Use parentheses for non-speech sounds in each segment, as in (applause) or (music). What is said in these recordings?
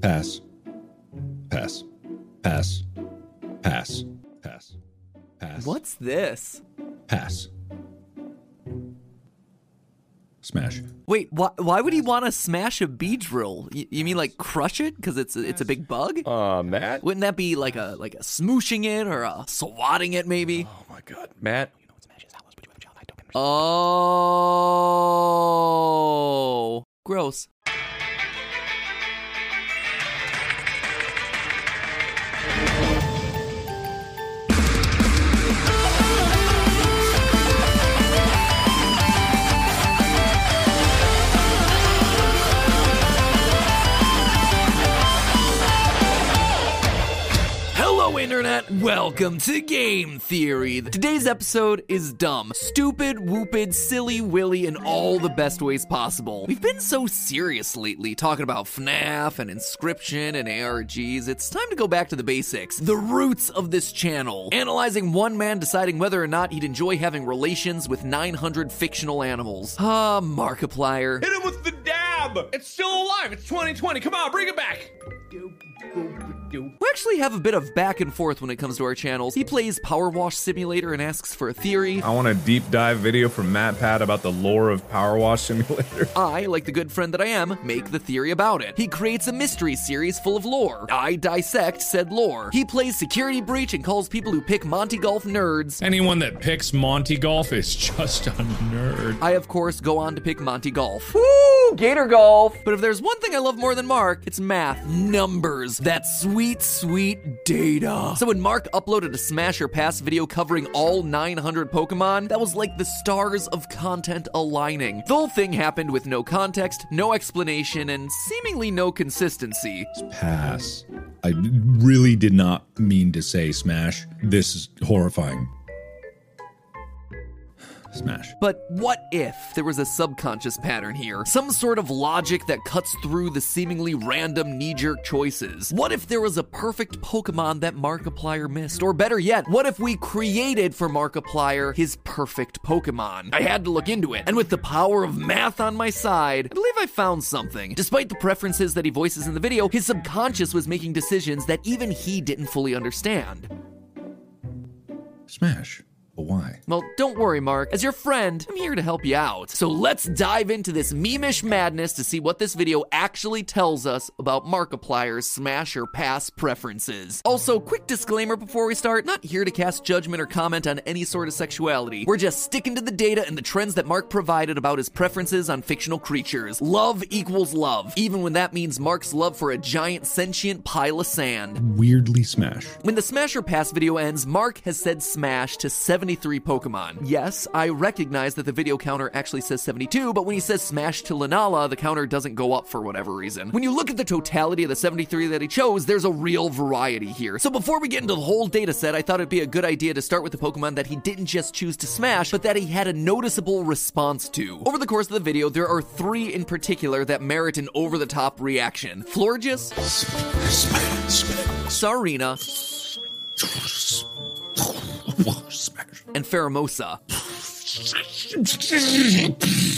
Pass. Pass. Pass. Pass. Pass. Pass. What's this? Pass. Smash. Wait, why, why would he want to smash a Beedrill? You, you mean like crush it because it's a, it's a big bug? Uh, Matt? Wouldn't that be like a like a smooshing it or a swatting it maybe? Oh my god. Matt? Oh, gross. Internet! Welcome to Game Theory. Today's episode is dumb, stupid, whoopid, silly, willy, in all the best ways possible. We've been so serious lately, talking about FNAF and Inscryption and ARGs. It's time to go back to the basics, the roots of this channel. Analyzing one man deciding whether or not he'd enjoy having relations with 900 fictional animals. Ah, Markiplier. Hit him with the dab! It's still alive! It's 2020! Come on, bring it back! We actually have a bit of back and forth when it comes to our channels. He plays Power Wash Simulator and asks for a theory. I want a deep dive video from Matt Pat about the lore of Power Wash Simulator. (laughs) I, like the good friend that I am, make the theory about it. He creates a mystery series full of lore. I dissect said lore. He plays Security Breach and calls people who pick Monty Golf nerds. Anyone that picks Monty Golf is just a nerd. I, of course, go on to pick Monty Golf. Woo! Gator Golf! But if there's one thing I love more than Mark, it's math. Numbers. That sweet, sweet data. So when Mark uploaded a Smash or Pass video covering all 900 Pokemon, that was like the stars of content aligning. The whole thing happened with no context, no explanation, and seemingly no consistency. Pass. I really did not mean to say smash. This is horrifying. Smash. But what if there was a subconscious pattern here? Some sort of logic that cuts through the seemingly random knee jerk choices? What if there was a perfect Pokemon that Markiplier missed? Or better yet, what if we created for Markiplier his perfect Pokemon? I had to look into it, and with the power of math on my side, I believe I found something. Despite the preferences that he voices in the video, his subconscious was making decisions that even he didn't fully understand. Smash. But why? Well, don't worry, Mark. As your friend, I'm here to help you out. So let's dive into this memeish madness to see what this video actually tells us about Markiplier's smash or pass preferences. Also, quick disclaimer before we start not here to cast judgment or comment on any sort of sexuality. We're just sticking to the data and the trends that Mark provided about his preferences on fictional creatures. Love equals love, even when that means Mark's love for a giant sentient pile of sand. Weirdly smash. When the Smash or Pass video ends, Mark has said Smash to 73 Pokemon. Yes, I recognize that the video counter actually says 72, but when he says Smash to Lunala, the counter doesn't go up for whatever reason. When you look at the totality of the 73 that he chose, there's a real variety here. So before we get into the whole data set, I thought it'd be a good idea to start with the Pokemon that he didn't just choose to smash, but that he had a noticeable response to. Over the course of the video, there are three in particular that merit an over the top reaction Florges, Tsareena. And Pheromosa. (laughs)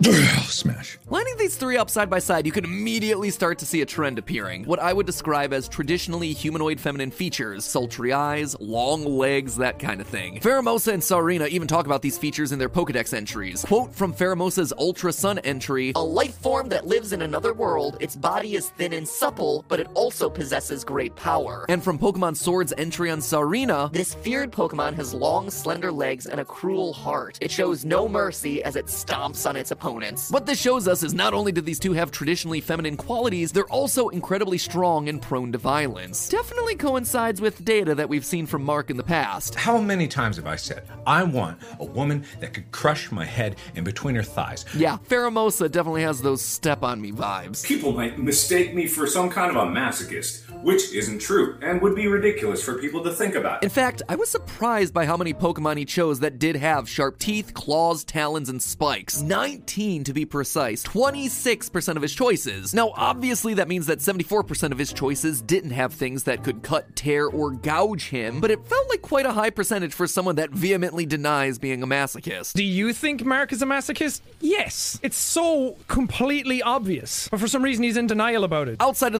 (sighs) Smash. Lining these three up side by side, you can immediately start to see a trend appearing. What I would describe as traditionally humanoid feminine features sultry eyes, long legs, that kind of thing. Pheromosa and Tsareena even talk about these features in their Pokedex entries. Quote from Pheromosa's Ultra Sun entry A life form that lives in another world, its body is thin and supple, but it also possesses great power. And from Pokemon Sword's entry on Tsareena, This feared Pokemon has long, slender legs and a cruel heart. It shows no mercy as it stomps on its opponents. What this shows us is not only do these two have traditionally feminine qualities, they're also incredibly strong and prone to violence. Definitely coincides with data that we've seen from Mark in the past. How many times have I said, I want a woman that could crush my head in between her thighs? Yeah, Pheromosa definitely has those step on me vibes. People might mistake me for some kind of a masochist. Which isn't true and would be ridiculous for people to think about. In fact, I was surprised by how many Pokemon he chose that did have sharp teeth, claws, talons, and spikes. 19 to be precise, 26% of his choices. Now, obviously, that means that 74% of his choices didn't have things that could cut, tear, or gouge him, but it felt like quite a high percentage for someone that vehemently denies being a masochist. Do you think Mark is a masochist? Yes. It's so completely obvious. But for some reason, he's in denial about it. Outside of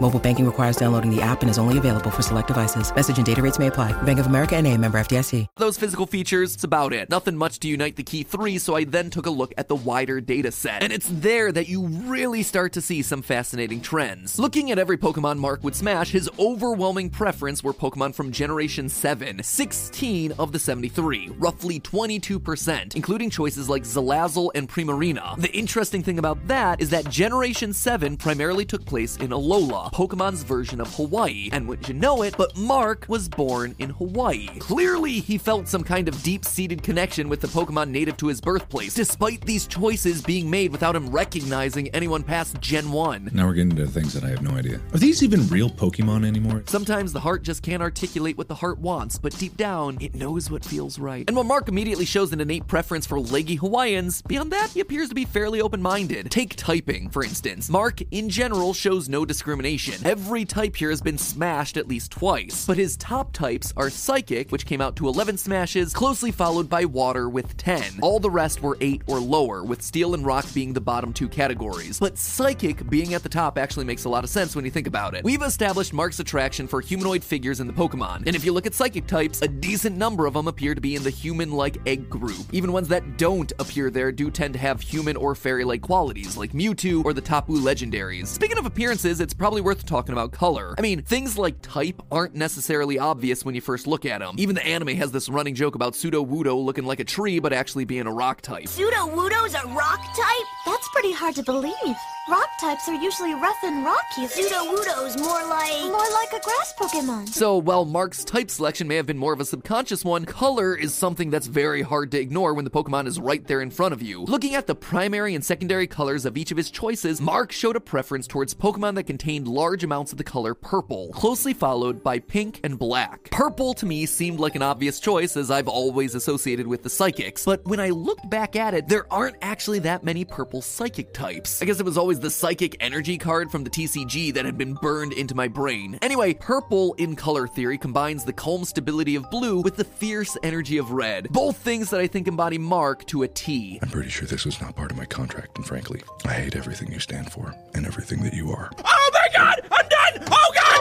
Mobile banking requires downloading the app and is only available for select devices. Message and data rates may apply. Bank of America and a member FDIC. those physical features, it's about it. Nothing much to unite the key three, so I then took a look at the wider data set. And it's there that you really start to see some fascinating trends. Looking at every Pokemon Mark would smash, his overwhelming preference were Pokemon from Generation 7, 16 of the 73, roughly 22%, including choices like Salazzle and Primarina. The interesting thing about that is that Generation 7 primarily took place in Alola, Pokemon's version of Hawaii. And wouldn't you know it, but Mark was born in Hawaii. Clearly, he felt some kind of deep seated connection with the Pokemon native to his birthplace, despite these choices being made without him recognizing anyone past Gen 1. Now we're getting into things that I have no idea. Are these even real Pokemon anymore? Sometimes the heart just can't articulate what the heart wants, but deep down, it knows what feels right. And while Mark immediately shows an innate preference for leggy Hawaiians, beyond that, he appears to be fairly open minded. Take typing, for instance. Mark, in general, shows no discrimination. Every type here has been smashed at least twice, but his top types are Psychic, which came out to 11 smashes, closely followed by Water with 10. All the rest were 8 or lower, with Steel and Rock being the bottom two categories. But Psychic being at the top actually makes a lot of sense when you think about it. We've established Mark's attraction for humanoid figures in the Pokemon, and if you look at Psychic types, a decent number of them appear to be in the human like egg group. Even ones that don't appear there do tend to have human or fairy like qualities, like Mewtwo or the Tapu legendaries. Speaking of appearances, it's probably worth talking about color. I mean, things like type aren't necessarily obvious when you first look at them. Even the anime has this running joke about Sudowoodo looking like a tree but actually being a rock type. Sudowoodo's a rock type? That's pretty hard to believe. Rock types are usually rough and rocky. Sudowoodo's more like. More like a grass Pokemon. So, while Mark's type selection may have been more of a subconscious one, color is something that's very hard to ignore when the Pokemon is right there in front of you. Looking at the primary and secondary colors of each of his choices, Mark showed a preference towards Pokemon that contained large amounts of the color purple, closely followed by pink and black. Purple to me seemed like an obvious choice as I've always associated with the psychics, but when I looked back at it, there aren't actually that many purple psychic types. I guess it was always the psychic energy card from the TCG that had been burned into my brain. Anyway, purple in color theory combines the calm stability of blue with the fierce energy of red. Both things that I think embody Mark to a T. I'm pretty sure this was not part of my contract, and frankly, I hate everything you stand for and everything that you are. Oh my god! I'm done! Oh god!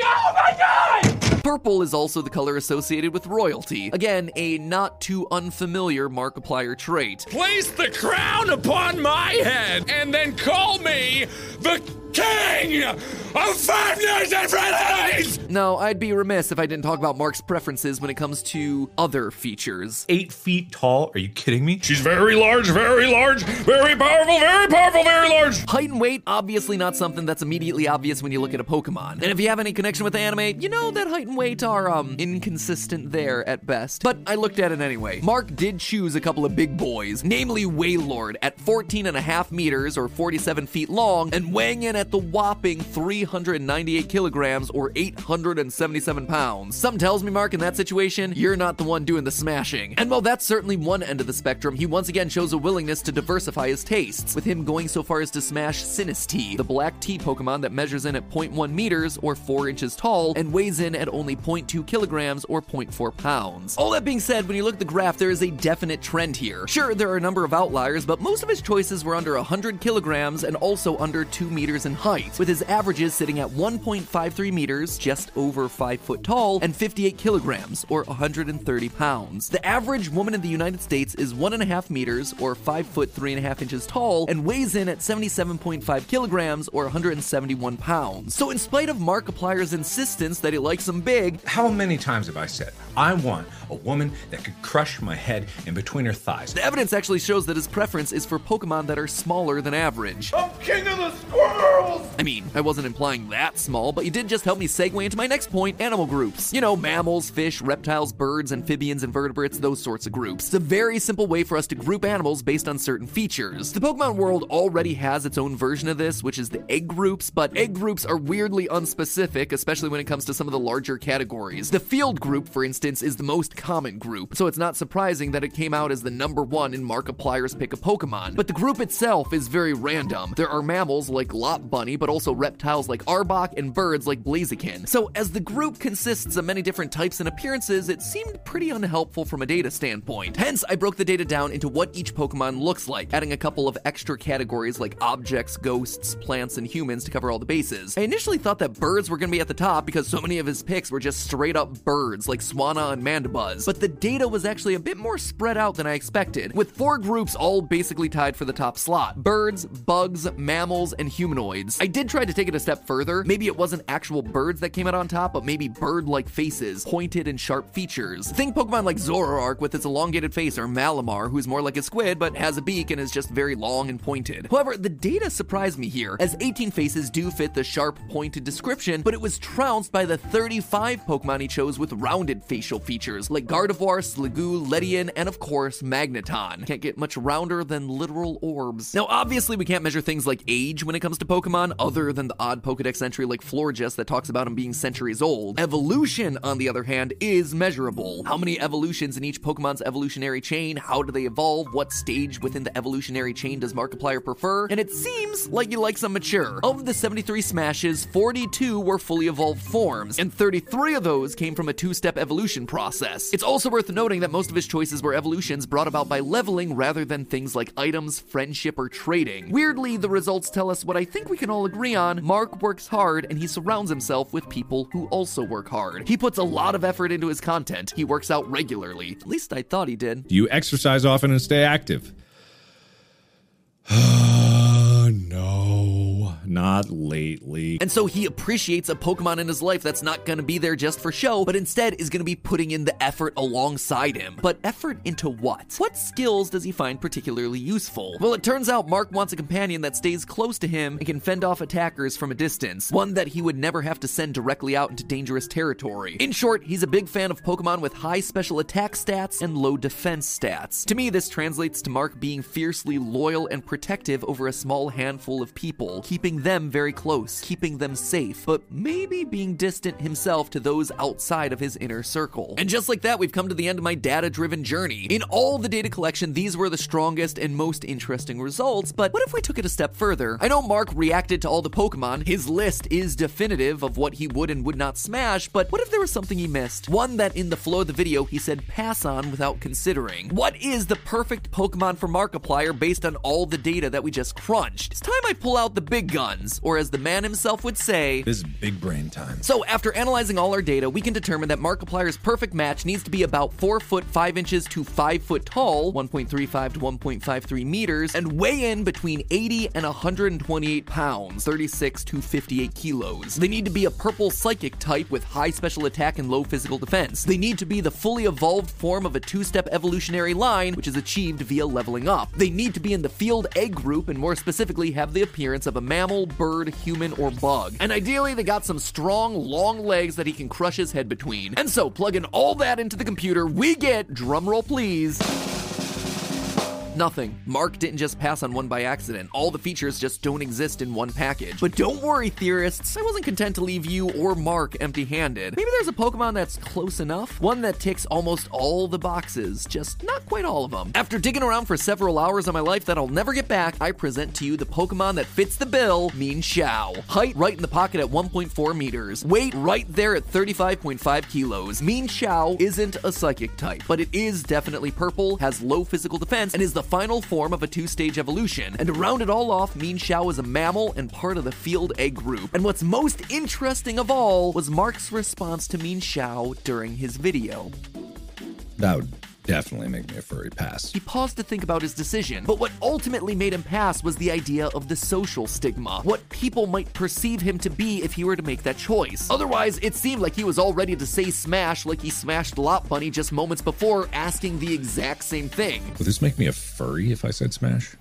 Oh my god! Purple is also the color associated with royalty. Again, a not too unfamiliar Markiplier trait. Place the crown upon my head and then call me the king of Five Nights at Freddy's! No, I'd be remiss if I didn't talk about Mark's preferences when it comes to other features. Eight feet tall? Are you kidding me? She's very large, very large, very powerful, very powerful, very large! Height and weight, obviously not something that's immediately obvious when you look at a Pokemon. And if you have any connection with the anime, you know that height and weight are, um, inconsistent there at best. But I looked at it anyway. Mark did choose a couple of big boys, namely Wailord at 14 and a half meters or 47 feet long and weighing in at the whopping 398 kilograms or 877 pounds. Some tells me, Mark, in that situation, you're not the one doing the smashing. And while that's certainly one end of the spectrum, he once again shows a willingness to diversify his tastes, with him going so far as to smash Sinistea, the black tea Pokemon that measures in at 0.1 meters or 4 inches tall and weighs in at only 0.2 kilograms or 0.4 pounds. All that being said, when you look at the graph, there is a definite trend here. Sure, there are a number of outliers, but most of his choices were under 100 kilograms and also under 2 meters in height, with his averages sitting at 1.53 meters, just over 5 foot tall, and 58 kilograms, or 130 pounds. The average woman in the United States is 1.5 meters, or 5 foot 3.5 inches tall, and weighs in at 77.5 kilograms, or 171 pounds. So, in spite of Markiplier's insistence that he likes them big, How many times have I said, I want a woman that could crush my head in between her thighs? the evidence actually shows that his preference is for Pokemon that are smaller than average. I'm king of the I mean, I wasn't implying that small, but you did just help me segue into my next point animal groups. You know, mammals, fish, reptiles, birds, amphibians, invertebrates, those sorts of groups. It's a very simple way for us to group animals based on certain features. The Pokemon world already has its own version of this, which is the egg groups, but egg groups are weirdly unspecific, especially when it comes to some of the larger categories. The field group, for instance, is the most common group, so it's not surprising that it came out as the number one in Markiplier's pick of Pokemon. But the group itself is very random. There are mammals like Lop Bunny, but also reptiles like Arbok and birds like Blaziken. So, as the group consists of many different types and appearances, it seemed pretty unhelpful from a data standpoint. Hence, I broke the data down into what each Pokemon looks like, adding a couple of extra categories like objects, ghosts, plants, and humans to cover all the bases. I initially thought that birds were to be at the top because so many of his picks were just straight up birds like Swanna and Mandibuzz, but the data was actually a bit more spread out than I expected, with four groups all basically tied for the top slot birds, bugs, mammals, and humanoids. I did try to take it a step further. Maybe it wasn't actual birds that came out on top, but maybe bird like faces, pointed and sharp features. Think Pokemon like Zoroark with its elongated face, or Malamar, who's more like a squid but has a beak and is just very long and pointed. However, the data surprised me here, as 18 faces do fit the sharp, pointed description, but it was trounced by the 35 Pokemon he chose with rounded facial features like Gardevoir, Sliggoo, Ledian, and of course, Magneton. Can't get much rounder than literal orbs. Now, obviously, we can't measure things like age when it comes to Pokemon, other than the odd Pokedex entry like Florges that talks about him being centuries old. Evolution, on the other hand, is measurable. How many evolutions in each Pokemon's evolutionary chain? How do they evolve? What stage within the evolutionary chain does Markiplier prefer? And it seems like he likes some mature. Of the 73 smashes, 42 were fully evolved forms, and 33 of those came from a two step evolution process. It's also worth noting that most of his choices were evolutions brought about by leveling rather than things like items, friendship, or trading. Weirdly, the results tell us what I think we can all agree on Mark works hard and he surrounds himself with people who also work hard. He puts a lot of effort into his content, he works out regularly. At least I thought he did. Do you exercise often and stay active? Not lately. And so he appreciates a Pokemon in his life that's not gonna be there just for show, but instead is gonna be putting in the effort alongside him. But effort into what? What skills does he find particularly useful? Well, it turns out Mark wants a companion that stays close to him and can fend off attackers from a distance, one that he would never have to send directly out into dangerous territory. In short, he's a big fan of Pokemon with high special attack stats and low defense stats. To me, this translates to Mark being fiercely loyal and protective over a small handful of people, keeping them very close, keeping them safe, but maybe being distant himself to those outside of his inner circle. And just like that, we've come to the end of my data driven journey. In all the data collection, these were the strongest and most interesting results, but what if we took it a step further? I know Mark reacted to all the Pokemon, his list is definitive of what he would and would not smash, but what if there was something he missed? One that in the flow of the video he said pass on without considering. What is the perfect Pokemon for Markiplier based on all the data that we just crunched? It's time I pull out the big guns, or as the man himself would say, This is big brain time. so, after analyzing all our data, we can determine that Markiplier's perfect match needs to be about 4 foot 5 inches to 5 foot tall, 1.35 to 1.53 meters, and weigh in between 80 and 128 pounds, 36 to 58 kilos. They need to be a purple psychic type with high special attack and low physical defense. They need to be the fully evolved form of a two step evolutionary line, which is achieved via leveling up. They need to be in the field egg group, and more specifically, have the appearance of a mammal, bird, human, or bug. And ideally, they got some strong, long legs that he can crush his head between. And so, plugging all that into the computer, we get, drumroll please, Nothing. Mark didn't just pass on one by accident. All the features just don't exist in one package. But don't worry, theorists. I wasn't content to leave you or Mark empty handed. Maybe there's a Pokemon that's close enough. One that ticks almost all the boxes, just not quite all of them. After digging around for several hours of my life that I'll never get back, I present to you the Pokemon that fits the bill, Mienshao. Height right in the pocket at 1.4 meters. Weight right there at 35.5 kilos. Mienshao isn't a psychic type, but it is definitely purple, has low physical defense, and is the final form of a two stage evolution. And to round it all off, Mienshao is a mammal and part of the field egg group. And what's most interesting of all was Mark's response to Mienshao during his video. Would definitely make me a furry pass. He paused to think about his decision, but what ultimately made him pass was the idea of the social stigma, what people might perceive him to be if he were to make that choice. Otherwise, it seemed like he was all ready to say smash like he smashed Lopunny just moments before, asking the exact same thing. Would this make me a furry if I said smash?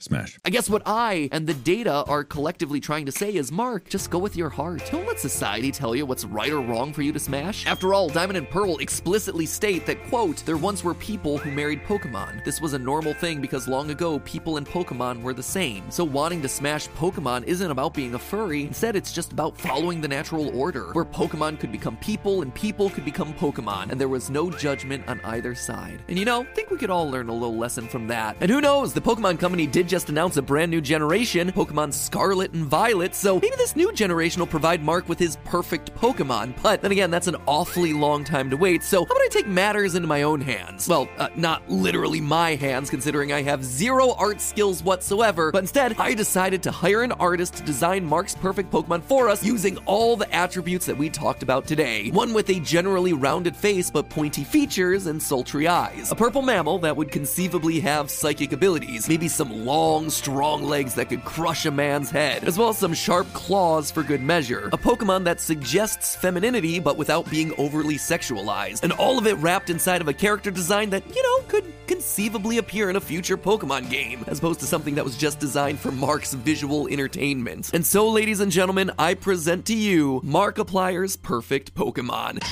Smash. I guess what I and the data are collectively trying to say is Mark, just go with your heart. Don't let society tell you what's right or wrong for you to smash. After all, Diamond and Pearl explicitly state that, quote, there once were people who married Pokemon. This was a normal thing because long ago, people and Pokemon were the same. So wanting to smash Pokemon isn't about being a furry. Instead, it's just about following the natural order, where Pokemon could become people and people could become Pokemon, and there was no judgment on either side. And you know, I think we could all learn a little lesson from that. And who knows, the Pokemon Company did just announce a brand new generation, Pokemon Scarlet and Violet, so maybe this new generation will provide Mark with his perfect Pokemon. But then again, that's an awfully long time to wait, so how about I take matters into my own hands? Well, uh, not literally my hands, considering I have zero art skills whatsoever, but instead, I decided to hire an artist to design Mark's perfect Pokemon for us using all the attributes that we talked about today. One with a generally rounded face but pointy features and sultry eyes. A purple mammal that would conceivably have psychic abilities, maybe some long, strong legs that could crush a man's head, as well as some sharp claws for good measure. A Pokemon that suggests femininity but without being overly sexualized, and all of it wrapped inside of a character design that, you know, could conceivably appear in a future Pokemon game, as opposed to something that was just designed for Mark's visual entertainment. And so, ladies and gentlemen, I present to you Markiplier's perfect Pokemon.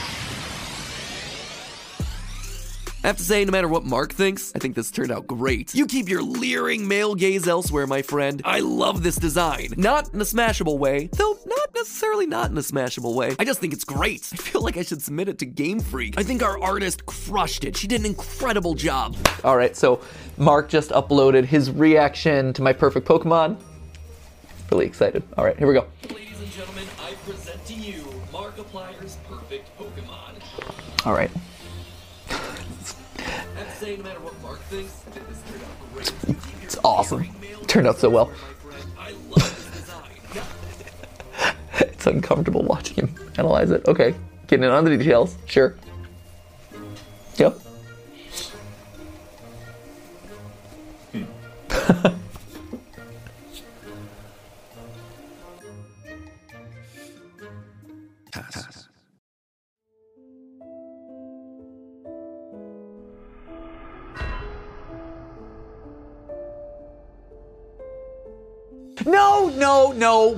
I have to say, no matter what Mark thinks, I think this turned out great. You keep your leering male gaze elsewhere, my friend. I love this design. Not in a smashable way, though not necessarily not in a smashable way. I just think it's great. I feel like I should submit it to Game Freak. I think our artist crushed it. She did an incredible job. All right, so Mark just uploaded his reaction to my perfect Pokemon. Really excited. All right, here we go. Ladies and gentlemen, I present to you Markiplier's perfect Pokemon. All right. Awesome. Turned out so well. (laughs) it's uncomfortable watching him analyze it. Okay, getting in on the details. Sure. Yep. Pass. Hmm. (laughs)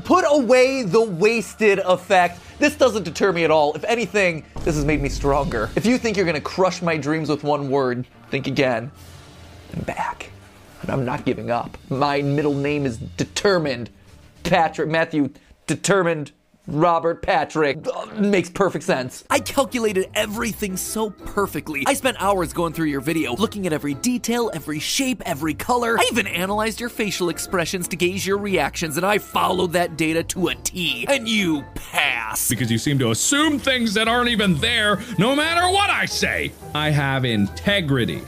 Put away the wasted effect. This doesn't deter me at all. If anything, this has made me stronger. If you think you're gonna crush my dreams with one word, think again. I'm back. And I'm not giving up. My middle name is Determined. Patrick Matthew Determined Robert Patrick. Ugh, makes perfect sense. I calculated everything so perfectly. I spent hours going through your video, looking at every detail, every shape, every color. I even analyzed your facial expressions to gauge your reactions, and I followed that data to a T. And you pass. Because you seem to assume things that aren't even there, no matter what I say. I have integrity.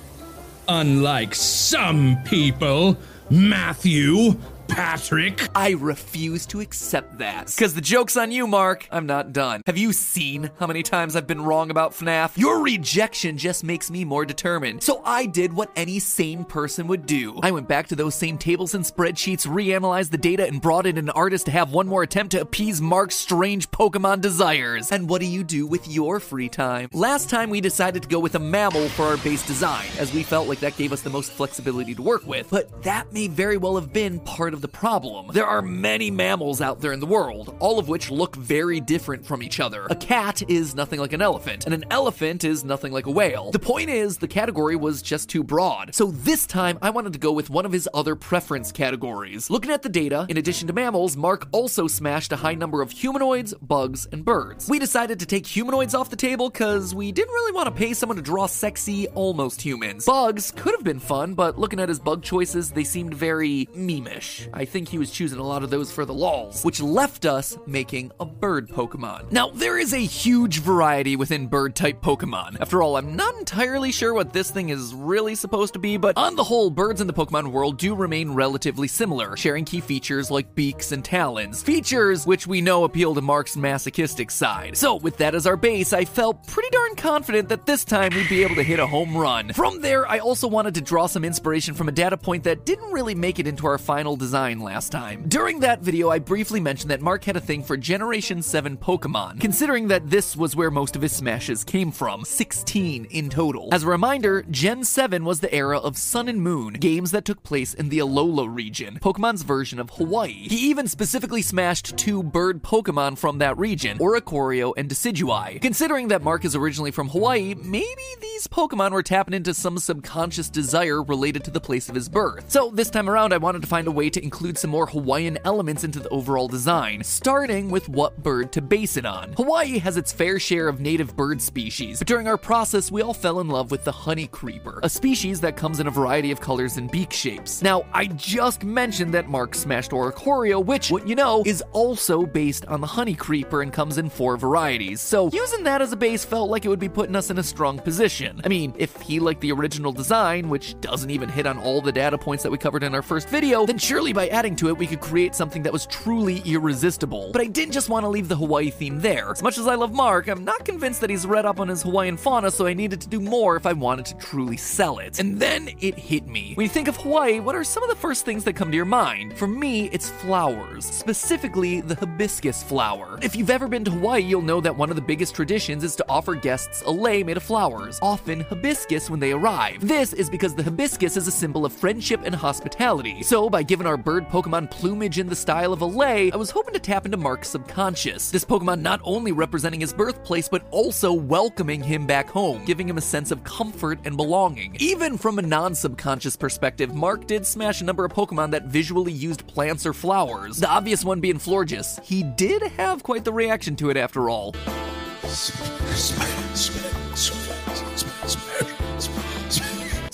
Unlike some people, Matthew, Patrick. I refuse to accept that. Because the joke's on you, Mark. I'm not done. Have you seen how many times I've been wrong about FNAF? Your rejection just makes me more determined. So I did what any sane person would do. I went back to those same tables and spreadsheets, reanalyzed the data, and brought in an artist to have one more attempt to appease Mark's strange Pokemon desires. And what do you do with your free time? Last time we decided to go with a mammal for our base design, as we felt like that gave us the most flexibility to work with. But that may very well have been part of of the problem. There are many mammals out there in the world, all of which look very different from each other. A cat is nothing like an elephant, and an elephant is nothing like a whale. The point is, the category was just too broad. So this time, I wanted to go with one of his other preference categories. Looking at the data, in addition to mammals, Mark also smashed a high number of humanoids, bugs, and birds. We decided to take humanoids off the table because we didn't really want to pay someone to draw sexy, almost humans. Bugs could have been fun, but looking at his bug choices, they seemed very memeish. I think he was choosing a lot of those for the lols, which left us making a bird Pokemon. Now, there is a huge variety within bird type Pokemon. After all, I'm not entirely sure what this thing is really supposed to be, but on the whole, birds in the Pokemon world do remain relatively similar, sharing key features like beaks and talons. Features which we know appeal to Mark's masochistic side. So, with that as our base, I felt pretty darn confident that this time we'd be able to hit a home run. From there, I also wanted to draw some inspiration from a data point that didn't really make it into our final design last time. During that video, I briefly mentioned that Mark had a thing for Generation 7 Pokemon, considering that this was where most of his smashes came from 16 in total. As a reminder, Gen 7 was the era of Sun and Moon, games that took place in the Alola region, Pokemon's version of Hawaii. He even specifically smashed two bird Pokemon from that region, Oricorio and Decidueye. Considering that Mark is originally from Hawaii, maybe these Pokemon were tapping into some subconscious desire related to the place of his birth. So this time around, I wanted to find a way to include some more Hawaiian elements into the overall design, starting with what bird to base it on. Hawaii has its fair share of native bird species, but during our process, we all fell in love with the honey creeper, a species that comes in a variety of colors and beak shapes. Now, I just mentioned that Mark smashed Oricorio, which, what you know, is also based on the honey creeper and comes in four varieties. So using that as a base felt like it would be putting us in a strong position. I mean, if he liked the original design, which doesn't even hit on all the data points that we covered in our first video, then surely by adding to it, we could create something that was truly irresistible. But I didn't just want to leave the Hawaii theme there. As much as I love Mark, I'm not convinced that he's read up on his Hawaiian fauna, so I needed to do more if I wanted to truly sell it. And then it hit me. When you think of Hawaii, what are some of the first things that come to your mind? For me, it's flowers, specifically the hibiscus flower. If you've ever been to Hawaii, you'll know that one of the biggest traditions is to offer guests a lei made of flowers, often hibiscus when they arrive. This is because the hibiscus is a symbol of friendship and hospitality. So, by giving our bird Pokemon plumage in the style of a lei, I was hoping to tap into Mark's subconscious. This Pokemon not only representing his birthplace, but also welcoming him back home, giving him a sense of comfort and belonging. Even from a non subconscious perspective, Mark did smash a number of Pokemon that visually used plants or flowers. The obvious one being Florges. He did have quite the reaction to it after all.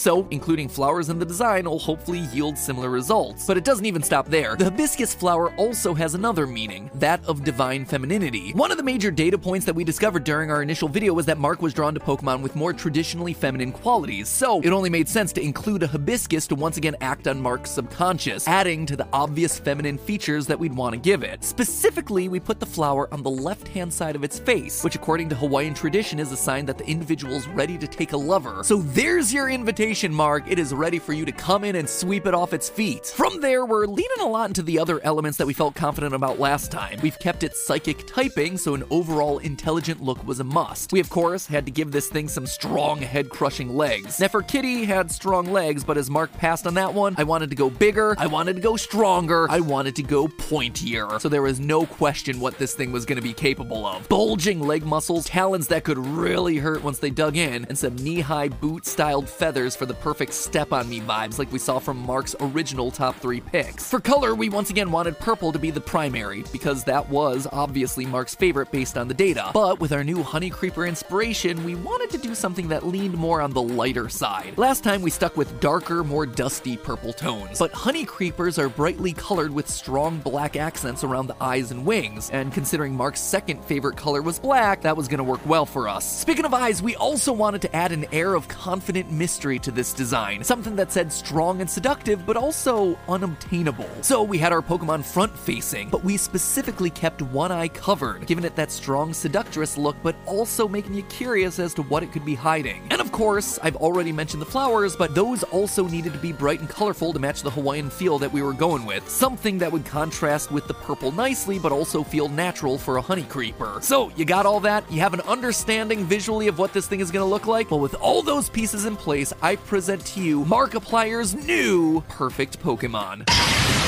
So, including flowers in the design will hopefully yield similar results. But it doesn't even stop there. The hibiscus flower also has another meaning, that of divine femininity. One of the major data points that we discovered during our initial video was that Mark was drawn to Pokemon with more traditionally feminine qualities, so it only made sense to include a hibiscus to once again act on Mark's subconscious, adding to the obvious feminine features that we'd want to give it. Specifically, we put the flower on the left hand side of its face, which according to Hawaiian tradition is a sign that the individual's ready to take a lover. So there's your invitation mark, it is ready for you to come in and sweep it off its feet. From there, we're leaning a lot into the other elements that we felt confident about last time. We've kept it psychic typing, so an overall intelligent look was a must. We, of course, had to give this thing some strong head crushing legs. Neferkitty had strong legs, but as Mark passed on that one, I wanted to go bigger, I wanted to go stronger, I wanted to go pointier. So there was no question what this thing was going to be capable of. Bulging leg muscles, talons that could really hurt once they dug in, and some knee high boot styled feathers for the perfect step on me vibes like we saw from Mark's original top three picks. For color, we once again wanted purple to be the primary, because that was obviously Mark's favorite based on the data. But with our new Honey Creeper inspiration, we wanted to do something that leaned more on the lighter side. Last time we stuck with darker, more dusty purple tones, but Honey Creepers are brightly colored with strong black accents around the eyes and wings, and considering Mark's second favorite color was black, that was gonna work well for us. Speaking of eyes, we also wanted to add an air of confident mystery to this design, something that said strong and seductive, but also unobtainable. So we had our Pokemon front facing, but we specifically kept one eye covered, giving it that strong seductress look, but also making you curious as to what it could be hiding. And of course, I've already mentioned the flowers, but those also needed to be bright and colorful to match the Hawaiian feel that we were going with. Something that would contrast with the purple nicely, but also feel natural for a honey creeper. So, you got all that? You have an understanding visually of what this thing is gonna look like? Well, with all those pieces in place, Present to you Markiplier's new perfect Pokemon.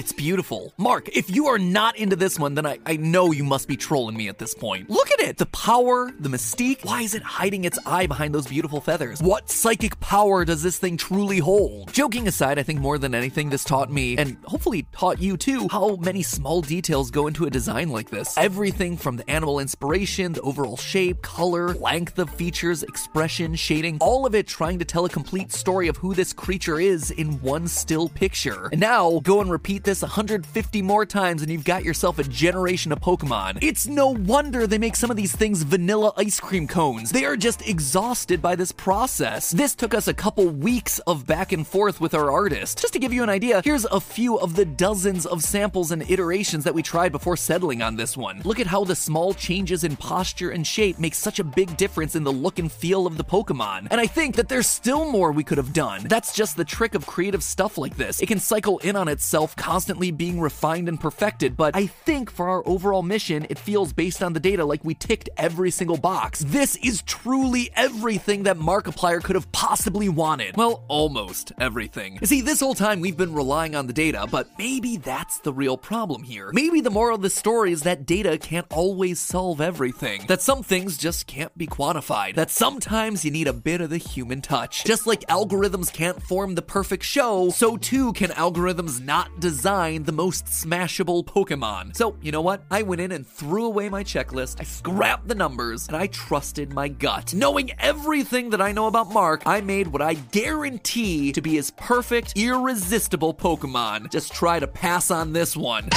It's beautiful. Mark, if you are not into this one, then I, I know you must be trolling me at this point. Look at it! The power, the mystique. Why is it hiding its eye behind those beautiful feathers? What psychic power does this thing truly hold? Joking aside, I think more than anything, this taught me, and hopefully taught you too, how many small details go into a design like this. Everything from the animal inspiration, the overall shape, color, length of features, expression, shading, all of it trying to tell a complete story of who this creature is in one still picture. And now, go and repeat this 150 more times and you've got yourself a generation of Pokemon. It's no wonder they make some of these things vanilla ice cream cones. They are just exhausted by this process. This took us a couple weeks of back and forth with our artist. Just to give you an idea, here's a few of the dozens of samples and iterations that we tried before settling on this one. Look at how the small changes in posture and shape make such a big difference in the look and feel of the Pokemon. And I think that there's still more we could have done. That's just the trick of creative stuff like this. It can cycle in on itself, constantly being refined and perfected, but I think for our overall mission, it feels based on the data like we ticked every single box. This is truly everything that Markiplier could have possibly wanted. Well, almost everything. You see, this whole time we've been relying on the data, but maybe that's the real problem here. Maybe the moral of the story is that data can't always solve everything, that some things just can't be quantified, that sometimes you need a bit of the human touch. Just like algorithms can't form the perfect show, so too can algorithms not design the most smashable Pokemon. So, you know what? I went in and threw away my checklist, I scrapped the numbers, and I trusted my gut. Knowing everything that I know about Mark, I made what I guarantee to be his perfect, irresistible Pokemon. Just try to pass on this one.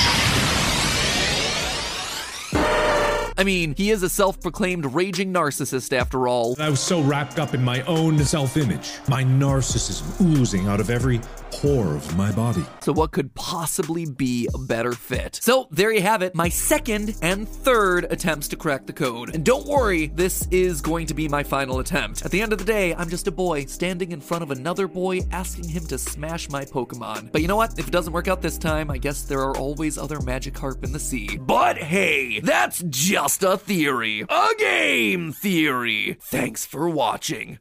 I mean, he is a self proclaimed raging narcissist after all. I was so wrapped up in my own self image, my narcissism oozing out of every pore of my body. So, what could possibly be a better fit? So, there you have it, my second and third attempts to crack the code. And don't worry, this is going to be my final attempt. At the end of the day, I'm just a boy standing in front of another boy asking him to smash my Pokemon. But you know what? If it doesn't work out this time, I guess there are always other Magikarp in the sea. But hey, that's just a theory. A game theory. Thanks for watching.